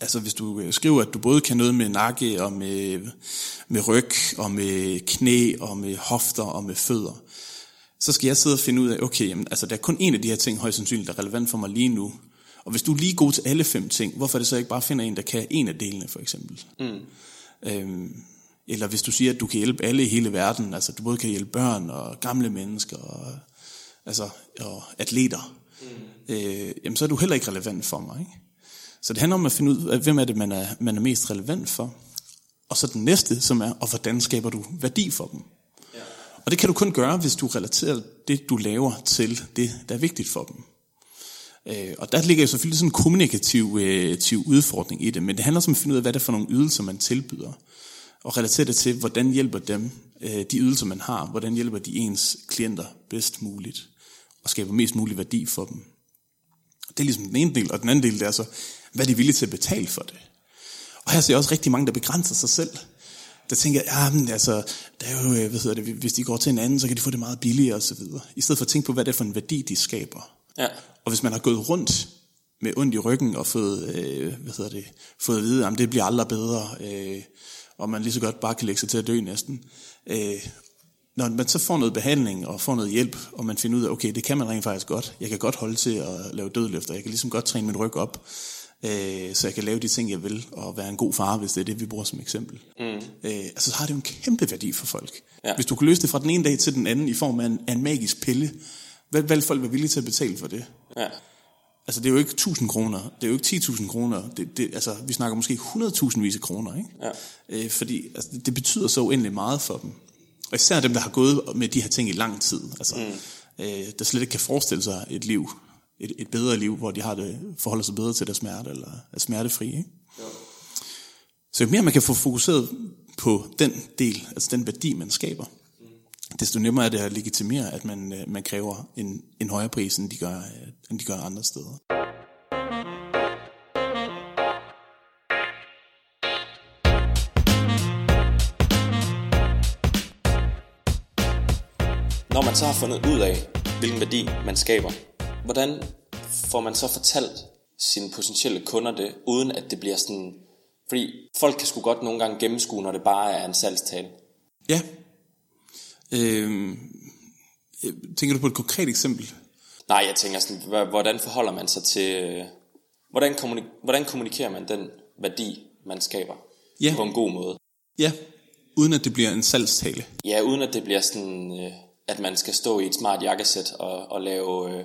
Altså hvis du øh, skriver, at du både kan noget med nakke og med, med ryg og med knæ og med hofter og med fødder, så skal jeg sidde og finde ud af, okay, jamen, altså der er kun en af de her ting højst sandsynligt, der er relevant for mig lige nu. Og hvis du er lige god til alle fem ting, hvorfor er det så ikke bare finder en, der kan en af delene, for eksempel? Mm. Øhm, eller hvis du siger, at du kan hjælpe alle i hele verden, altså du både kan hjælpe børn og gamle mennesker og, altså, og atleter, mm. øh, jamen så er du heller ikke relevant for mig, ikke? Så det handler om at finde ud af, hvem er det, man er, man er mest relevant for. Og så den næste, som er, og hvordan skaber du værdi for dem? Ja. Og det kan du kun gøre, hvis du relaterer det, du laver, til det, der er vigtigt for dem. Øh, og der ligger jo selvfølgelig sådan en kommunikativ øh, udfordring i det, men det handler om at finde ud af, hvad det er for nogle ydelser, man tilbyder. Og relatere det til, hvordan hjælper dem, øh, de ydelser, man har, hvordan hjælper de ens klienter bedst muligt, og skaber mest mulig værdi for dem. Det er ligesom den ene del, og den anden del det er så, hvad er villige til at betale for det? Og her ser jeg også rigtig mange, der begrænser sig selv. Der tænker, ja, ah, men altså, der er jo, øh, hvad hedder det, hvis de går til en anden, så kan de få det meget billigere og så videre. I stedet for at tænke på, hvad det er for en værdi, de skaber. Ja. Og hvis man har gået rundt med ondt i ryggen og fået, øh, hvad hedder det, fået at vide, at det bliver aldrig bedre, øh, og man lige så godt bare kan lægge sig til at dø næsten. Øh, når man så får noget behandling og får noget hjælp, og man finder ud af, okay, det kan man rent faktisk godt. Jeg kan godt holde til at lave dødløfter. Jeg kan ligesom godt træne min ryg op, øh, så jeg kan lave de ting, jeg vil, og være en god far, hvis det er det, vi bruger som eksempel. Mm. Øh, altså, så har det jo en kæmpe værdi for folk. Ja. Hvis du kan løse det fra den ene dag til den anden i form af en, af en magisk pille, hvad vil folk være villige til at betale for det? Ja. Altså, det er jo ikke 1000 kroner, det er jo ikke 10.000 kroner, det, det, altså, vi snakker måske 100.000 vis af kroner, ikke? Ja. Øh, fordi altså, det, det betyder så uendelig meget for dem. Og især dem, der har gået med de her ting i lang tid, altså, mm. øh, der slet ikke kan forestille sig et liv, et, et bedre liv, hvor de har det, forholder sig bedre til deres smerte, eller er smertefri, ikke? Jo. Så jo mere man kan få fokuseret på den del, altså den værdi, man skaber, desto nemmere er det at legitimere, at man, øh, man kræver en, en højere pris, end de, gør, øh, end de gør andre steder. Når man så har fundet ud af, hvilken værdi man skaber, hvordan får man så fortalt sine potentielle kunder det, uden at det bliver sådan... Fordi folk kan sgu godt nogle gange gennemskue, når det bare er en salgstale. Ja. Øh, tænker du på et konkret eksempel? Nej, jeg tænker sådan, hvordan forholder man sig til... Hvordan, kommunik- hvordan kommunikerer man den værdi, man skaber ja. på en god måde? Ja, uden at det bliver en salgstale. Ja, uden at det bliver sådan... Øh, at man skal stå i et smart jakkesæt og, og lave øh,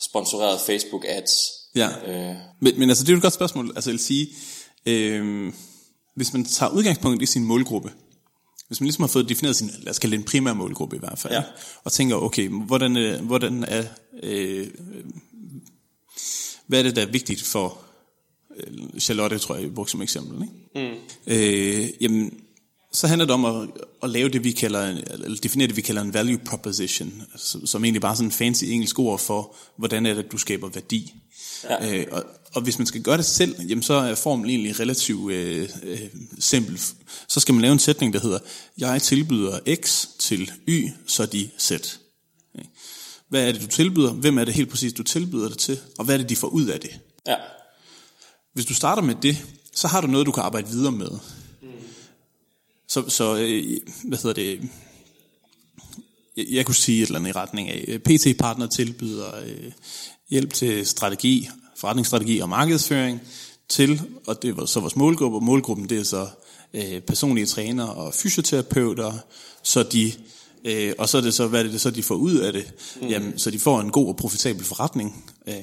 sponsoreret Facebook ads. Ja, øh. men, men altså det er jo et godt spørgsmål. Altså jeg vil sige, øh, hvis man tager udgangspunkt i sin målgruppe, hvis man ligesom har fået defineret sin, lad os kalde det en primær målgruppe i hvert fald, ja. og tænker, okay, hvordan, er, hvordan er, øh, hvad er det, der er vigtigt for øh, Charlotte, tror jeg, jeg brugte som eksempel, ikke? Mm. Øh, jamen, så handler det om at, at lave det, vi kalder, eller definere det, vi kalder en value proposition, som, som egentlig bare er sådan en fancy engelsk ord for, hvordan er det, du skaber værdi. Ja. Øh, og, og hvis man skal gøre det selv, jamen så er formlen egentlig relativt øh, øh, simpel. Så skal man lave en sætning, der hedder, jeg tilbyder X til Y, så de Z. Hvad er det, du tilbyder? Hvem er det helt præcis, du tilbyder det til? Og hvad er det, de får ud af det? Ja. Hvis du starter med det, så har du noget, du kan arbejde videre med. Så, så øh, hvad hedder det, jeg, jeg kunne sige et eller andet i retning af, PT-partner tilbyder øh, hjælp til strategi, forretningsstrategi og markedsføring til, og det var så vores målgruppe, og målgruppen det er så øh, personlige trænere og fysioterapeuter, så de, øh, og så er det så, hvad er det så, de får ud af det? Mm. Jamen, så de får en god og profitabel forretning. Øh,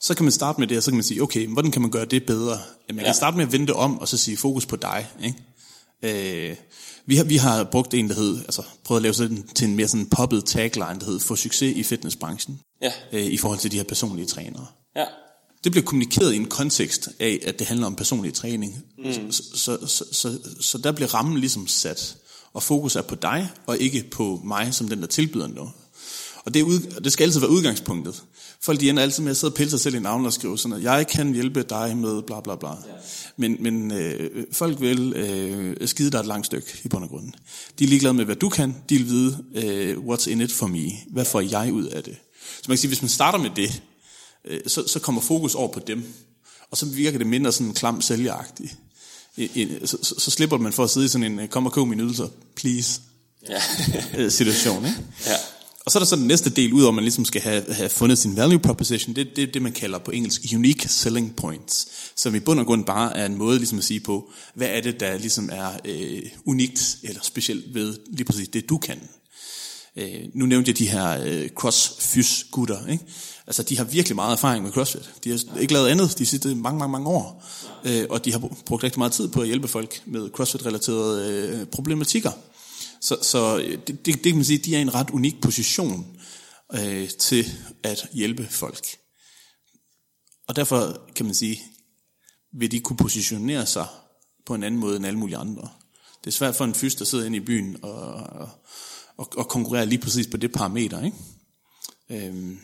så kan man starte med det, og så kan man sige, okay, hvordan kan man gøre det bedre? Jamen, man ja. kan starte med at vende det om, og så sige fokus på dig, ikke? Øh, vi, har, vi har brugt en, der hed, altså prøvet at lave sådan til en mere sådan poppet tagline, der hed, få succes i fitnessbranchen, ja. øh, i forhold til de her personlige trænere. Ja. Det bliver kommunikeret i en kontekst af, at det handler om personlig træning. Mm. Så, så, så, så, så der bliver rammen ligesom sat, og fokus er på dig, og ikke på mig, som den, der tilbyder noget. Og det, er ud, det skal altid være udgangspunktet. Folk de ender altid med at sidde og pille sig selv i navnet og skrive sådan noget. Jeg kan hjælpe dig med bla bla bla. Ja. Men, men øh, folk vil øh, skide dig et langt stykke i bund og grund. De er ligeglade med, hvad du kan. De vil vide, øh, what's in it for me. Hvad får jeg ud af det? Så man kan sige, hvis man starter med det, så, så kommer fokus over på dem. Og så virker det mindre sådan klam sælgeragtigt. Så, så, så slipper man for at sidde i sådan en, kom og køb mine ydelser, please, ja. situation. Ikke? Ja. Og så er der så den næste del, udover at man ligesom skal have, have fundet sin value proposition, det er det, det, man kalder på engelsk unique selling points, som i bund og grund bare er en måde ligesom at sige på, hvad er det, der ligesom er øh, unikt eller specielt ved lige præcis det, du kan. Øh, nu nævnte jeg de her øh, crossfys gutter, ikke? Altså, de har virkelig meget erfaring med CrossFit. De har ikke lavet andet de sidste mange, mange, mange år. Øh, og de har brugt rigtig meget tid på at hjælpe folk med CrossFit-relaterede øh, problematikker. Så, så øh, det, det, det kan man sige, de er i en ret unik position øh, til at hjælpe folk. Og derfor kan man sige, vil de kunne positionere sig på en anden måde end alle mulige andre. Det er svært for en fys, der sidder inde i byen og, og, og og konkurrerer lige præcis på det parameter. Ikke? Øhm,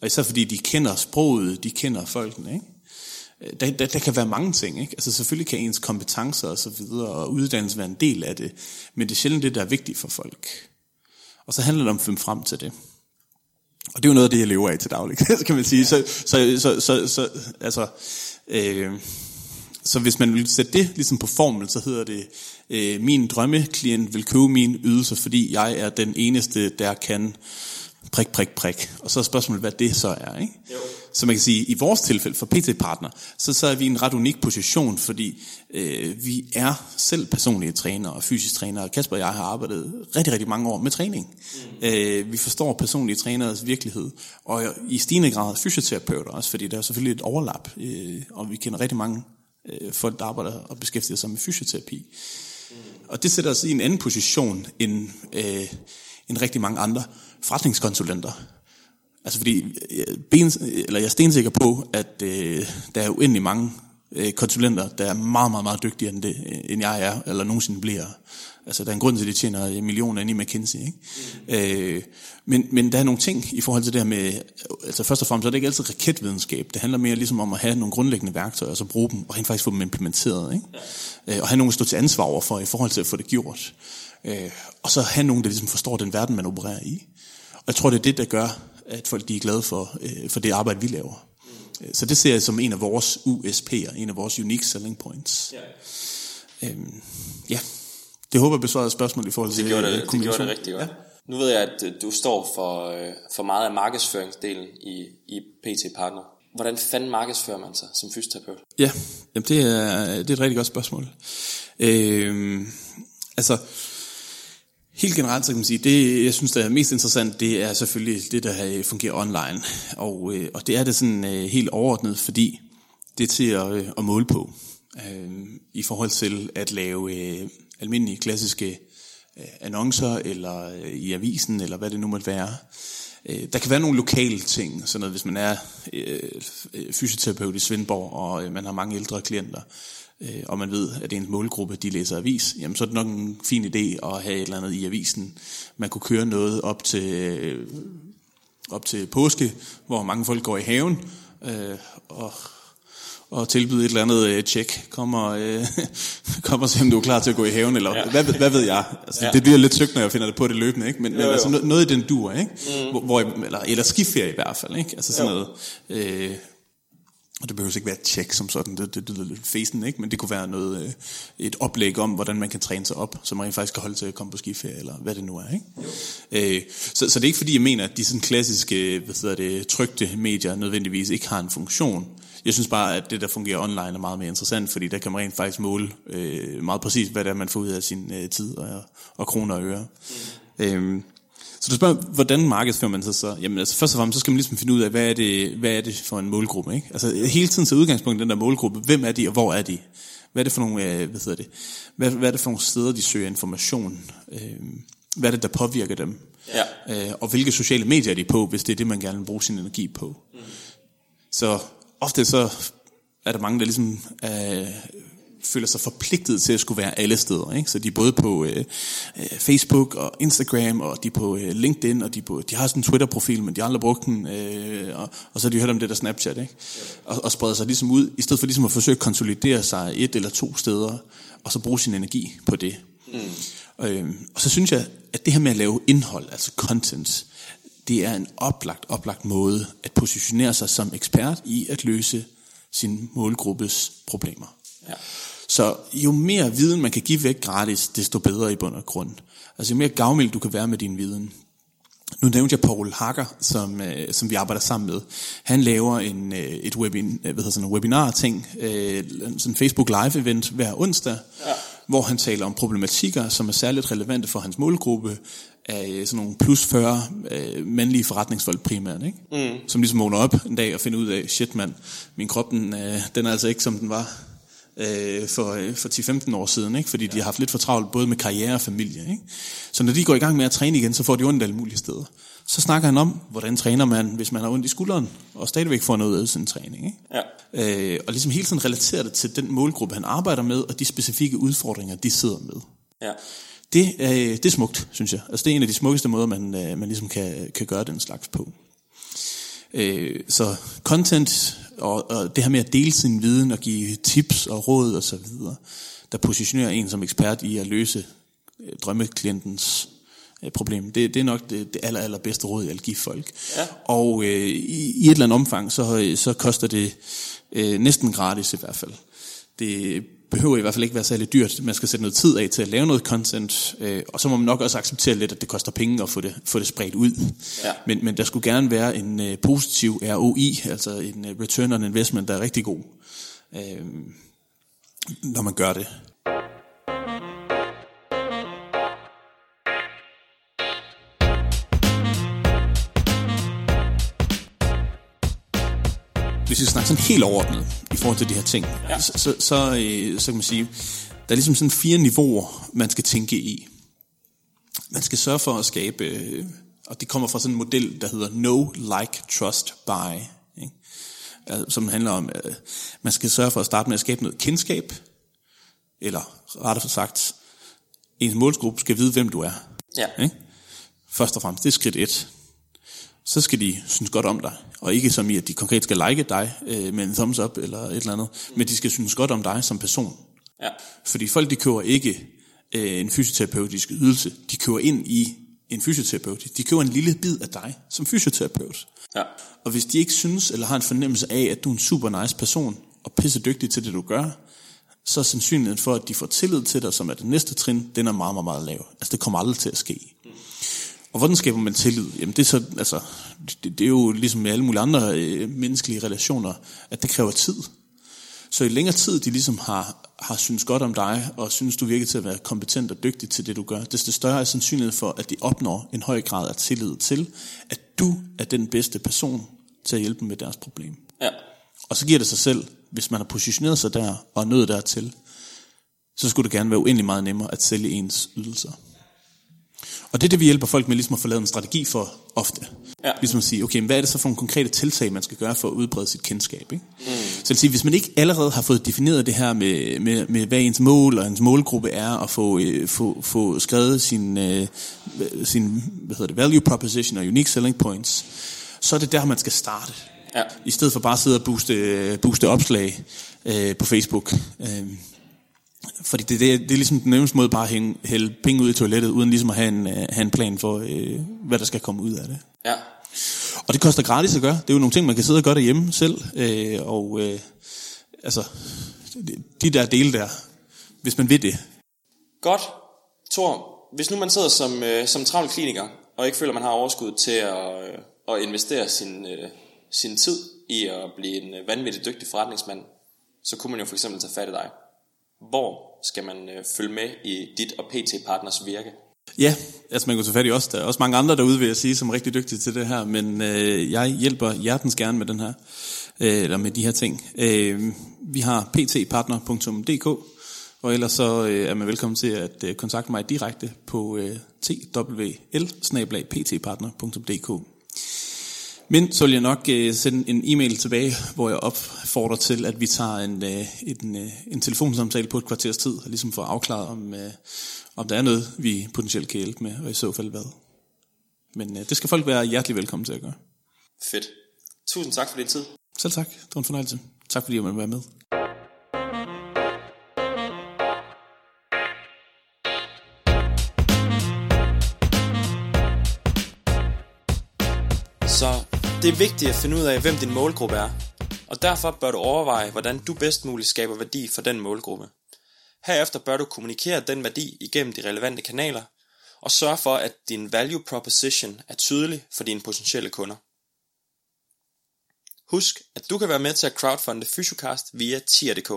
og især fordi de kender sproget, de kender folkene. Ikke? Øh, der, der, der kan være mange ting. Ikke? Altså selvfølgelig kan ens kompetencer og så videre og uddannelse være en del af det, men det er sjældent det, der er vigtigt for folk. Og så handler det om at finde frem til det. Og det er jo noget af det, jeg lever af til daglig, kan man sige. Så, så, så, så, så altså, øh, så hvis man vil sætte det ligesom på formel, så hedder det, øh, min drømmeklient vil købe min ydelse, fordi jeg er den eneste, der kan prik, prik, prik. Og så er spørgsmålet, hvad det så er. Ikke? Jo. Så man kan sige, i vores tilfælde for PT-partner, så, så er vi i en ret unik position, fordi øh, vi er selv personlige trænere og fysisk trænere. Kasper og jeg har arbejdet rigtig, rigtig mange år med træning. Mm. Øh, vi forstår personlige træneres virkelighed, og i stigende grad fysioterapeuter også, fordi der er selvfølgelig et overlap, øh, og vi kender rigtig mange øh, folk, der arbejder og beskæftiger sig med fysioterapi. Mm. Og det sætter os i en anden position end, øh, end rigtig mange andre forretningskonsulenter. Altså fordi, øh, ben, eller jeg er stensikker på, at øh, der er uendelig mange øh, konsulenter, der er meget, meget, meget dygtigere end, det, øh, end jeg er, eller nogensinde bliver. Altså, der er en grund til, at de tjener millioner ind i McKinsey. Ikke? Mm. Øh, men, men der er nogle ting i forhold til det her med, altså først og fremmest så er det ikke altid raketvidenskab. Det handler mere ligesom om at have nogle grundlæggende værktøjer, og så bruge dem, og rent faktisk få dem implementeret. Ikke? Ja. Øh, og have nogen at stå til ansvar over for, i forhold til at få det gjort. Øh, og så have nogen, der ligesom forstår den verden, man opererer i. Og jeg tror, det er det, der gør, at folk de er glade for, øh, for det arbejde, vi laver. Så det ser jeg som en af vores USP'er, en af vores unique selling points. Ja. Øhm, ja. Det håber jeg besvarede spørgsmål i forhold til det gjorde det, det gjorde det rigtig godt. Ja. Nu ved jeg, at øh, du står for, øh, for meget af markedsføringsdelen i, i PT Partner. Hvordan fanden markedsfører man sig som fysioterapeut? Ja, jamen det, er, det er et rigtig godt spørgsmål. Øhm, altså, helt generelt så kan man sige, det jeg synes, der er mest interessant, det er selvfølgelig det, der øh, fungerer online. Og, øh, og det er det sådan øh, helt overordnet, fordi det er til at, øh, at måle på. Øh, I forhold til at lave øh, almindelige klassiske øh, annoncer, eller øh, i avisen, eller hvad det nu måtte være. Øh, der kan være nogle lokale ting, sådan noget, hvis man er øh, fysioterapeut i Svendborg, og øh, man har mange ældre klienter, øh, og man ved, at det er en målgruppe, de læser avis, jamen så er det nok en fin idé at have et eller andet i avisen. Man kunne køre noget op til, øh, op til påske, hvor mange folk går i haven, øh, og og tilbyde et eller andet øh, tjek. Kom og, øh, kom og se, om du er klar til at gå i haven, eller ja. hvad, hvad ved jeg. Altså, ja. Det bliver lidt søgt, når jeg finder det på det løbende, ikke? men, jo, men altså, noget i den dur, ikke? Mm. Hvor, hvor, eller, eller skiferie i hvert fald. Ikke? Altså sådan jo. noget... Øh, og det behøver ikke være et tjek som sådan, det, det, det lyder lidt fesen, ikke? men det kunne være noget, øh, et oplæg om, hvordan man kan træne sig op, så man faktisk kan holde til at komme på skiferie, eller hvad det nu er. Ikke? Øh, så, så det er ikke fordi, jeg mener, at de sådan klassiske hvad hedder det, trygte medier nødvendigvis ikke har en funktion. Jeg synes bare, at det, der fungerer online, er meget mere interessant, fordi der kan man rent faktisk måle øh, meget præcis, hvad det er, man får ud af sin øh, tid og, og kroner og øre. Mm. Øhm, så du spørger, hvordan markedsfører man sig så? Jamen altså, først og fremmest, så skal man ligesom finde ud af, hvad er det, hvad er det for en målgruppe? Ikke? Altså hele tiden så udgangspunkt den der målgruppe, hvem er de, og hvor er de? Hvad er det for nogle, øh, hvad hedder det, hvad, hvad er det for nogle steder, de søger information? Øh, hvad er det, der påvirker dem? Ja. Øh, og hvilke sociale medier er de på, hvis det er det, man gerne vil bruge sin energi på? Mm. Så ofte så er der mange, der ligesom øh, føler sig forpligtet til at skulle være alle steder. Ikke? Så de er både på øh, øh, Facebook og Instagram, og de er på øh, LinkedIn, og de, på, de har sådan en Twitter-profil, men de har aldrig brugt den, øh, og, og så har de hørt om det der Snapchat, ikke? Og, og spreder sig ligesom ud, i stedet for ligesom at forsøge at konsolidere sig et eller to steder, og så bruge sin energi på det. Mm. Øh, og så synes jeg, at det her med at lave indhold, altså content, det er en oplagt, oplagt måde at positionere sig som ekspert i at løse sin målgruppes problemer. Ja. Så jo mere viden man kan give væk gratis, desto bedre i bund og grund. Altså jo mere gavmild du kan være med din viden. Nu nævnte jeg Paul Hacker, som, øh, som vi arbejder sammen med. Han laver en, øh, et webin, hvad hedder sådan en webinar-ting, øh, sådan en Facebook Live-event hver onsdag, ja. hvor han taler om problematikker, som er særligt relevante for hans målgruppe, af øh, sådan nogle plus 40 øh, mandlige forretningsfolk primært, ikke? Mm. som ligesom vågner op en dag og finder ud af, shit mand, min krop den, øh, den er altså ikke som den var øh, for, øh, for 10-15 år siden, ikke? fordi ja. de har haft lidt for travlt både med karriere og familie. Ikke? Så når de går i gang med at træne igen, så får de ondt alle mulige steder. Så snakker han om, hvordan træner man, hvis man har ondt i skulderen, og stadigvæk får noget af sin træning. Ikke? Ja. Øh, og ligesom hele tiden relaterer det til den målgruppe, han arbejder med, og de specifikke udfordringer, de sidder med. Ja. Det, er, det er smukt, synes jeg. Altså, det er en af de smukkeste måder, man, øh, man ligesom kan, kan gøre den slags på. Øh, så content og, og det her med at dele sin viden og give tips og råd og så videre, der positionerer en som ekspert i at løse øh, drømmeklientens problem. Det, det er nok det, det aller, aller bedste råd, jeg vil give folk. Ja. Og øh, i, i et eller andet omfang, så, så koster det øh, næsten gratis i hvert fald. Det behøver i hvert fald ikke være særlig dyrt. Man skal sætte noget tid af til at lave noget content, øh, og så må man nok også acceptere lidt, at det koster penge at få det, få det spredt ud. Ja. Men, men der skulle gerne være en øh, positiv ROI, altså en øh, return on investment, der er rigtig god, øh, når man gør det. Hvis vi snakker sådan helt overordnet i forhold til de her ting, ja. så, så, så, øh, så kan man sige, der er ligesom sådan fire niveauer, man skal tænke i. Man skal sørge for at skabe, øh, og det kommer fra sådan en model, der hedder Know, Like, Trust, Buy. Ikke? altså, som handler om, at man skal sørge for at starte med at skabe noget kendskab, eller rettere sagt, ens målgruppe skal vide, hvem du er. Ja. Ikke? Først og fremmest, det er skridt et. Så skal de synes godt om dig, og ikke som i, at de konkret skal like dig øh, med en thumbs up eller et eller andet, men de skal synes godt om dig som person. Ja. Fordi folk, de køber ikke øh, en fysioterapeutisk ydelse, de køber ind i en fysioterapeut. De køber en lille bid af dig som fysioterapeut. Ja. Og hvis de ikke synes, eller har en fornemmelse af, at du er en super nice person, og pisse dygtig til det, du gør, så er sandsynligheden for, at de får tillid til dig, som er det næste trin, den er meget, meget, meget lav. Altså, det kommer aldrig til at ske. Og hvordan skaber man tillid? Jamen, det er, så, altså, det, det er jo ligesom med alle mulige andre øh, menneskelige relationer, at det kræver tid. Så i længere tid, de ligesom har, har synes godt om dig, og synes, du virker til at være kompetent og dygtig til det, du gør, desto større er sandsynligheden for, at de opnår en høj grad af tillid til, at du er den bedste person til at hjælpe dem med deres problem. Ja. Og så giver det sig selv, hvis man har positioneret sig der og nået dertil, så skulle det gerne være uendelig meget nemmere at sælge ens ydelser. Og det er det, vi hjælper folk med ligesom at få lavet en strategi for ofte. Ja. Ligesom at sige, okay, hvad er det så for nogle konkrete tiltag, man skal gøre for at udbrede sit kendskab? Ikke? Mm. Så jeg sige, hvis man ikke allerede har fået defineret det her med, med, med hvad ens mål og ens målgruppe er, og få, øh, få, få skrevet sin, øh, sin hvad hedder det, value proposition og unique selling points, så er det der, man skal starte. Ja. I stedet for bare at sidde og booste, booste opslag øh, på Facebook. Øh, fordi det, det, det er ligesom den nemmeste måde bare at hænge, hælde penge ud i toilettet, uden ligesom at have en, øh, have en plan for, øh, hvad der skal komme ud af det. Ja. Og det koster gratis at gøre. Det er jo nogle ting, man kan sidde og gøre derhjemme selv. Øh, og øh, altså, de der dele der, hvis man vil det. Godt. Thor, hvis nu man sidder som, øh, som travl kliniker, og ikke føler, man har overskud til at, øh, at investere sin, øh, sin tid i at blive en øh, vanvittig dygtig forretningsmand, så kunne man jo for eksempel tage fat i dig. Hvor skal man øh, følge med i dit og PT-partners virke? Ja, altså man kan tage fat i os. Der er også mange andre derude, vil jeg sige, som er rigtig dygtige til det her. Men øh, jeg hjælper hjertens gerne med den her, øh, eller med de her ting. Øh, vi har ptpartner.dk, og ellers så øh, er man velkommen til at øh, kontakte mig direkte på øh, twl ptpartner.dk. Men så vil jeg nok øh, sende en e-mail tilbage, hvor jeg opfordrer til, at vi tager en, øh, en, øh, en telefonsamtale på et kvarters tid, og ligesom får afklaret, om, øh, om der er noget, vi potentielt kan hjælpe med, og i så fald hvad. Men øh, det skal folk være hjertelig velkommen til at gøre. Fedt. Tusind tak for din tid. Selv tak. Det var en fornøjelse. Tak fordi jeg måtte være med. Så det er vigtigt at finde ud af, hvem din målgruppe er. Og derfor bør du overveje, hvordan du bedst muligt skaber værdi for den målgruppe. Herefter bør du kommunikere den værdi igennem de relevante kanaler, og sørge for, at din value proposition er tydelig for dine potentielle kunder. Husk, at du kan være med til at crowdfunde Fysiocast via tier.dk,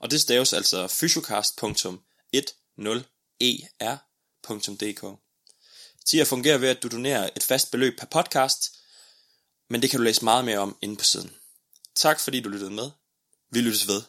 og det staves altså fysiocast.10er.dk. E tier fungerer ved, at du donerer et fast beløb per podcast, men det kan du læse meget mere om inde på siden. Tak fordi du lyttede med. Vi lyttes ved.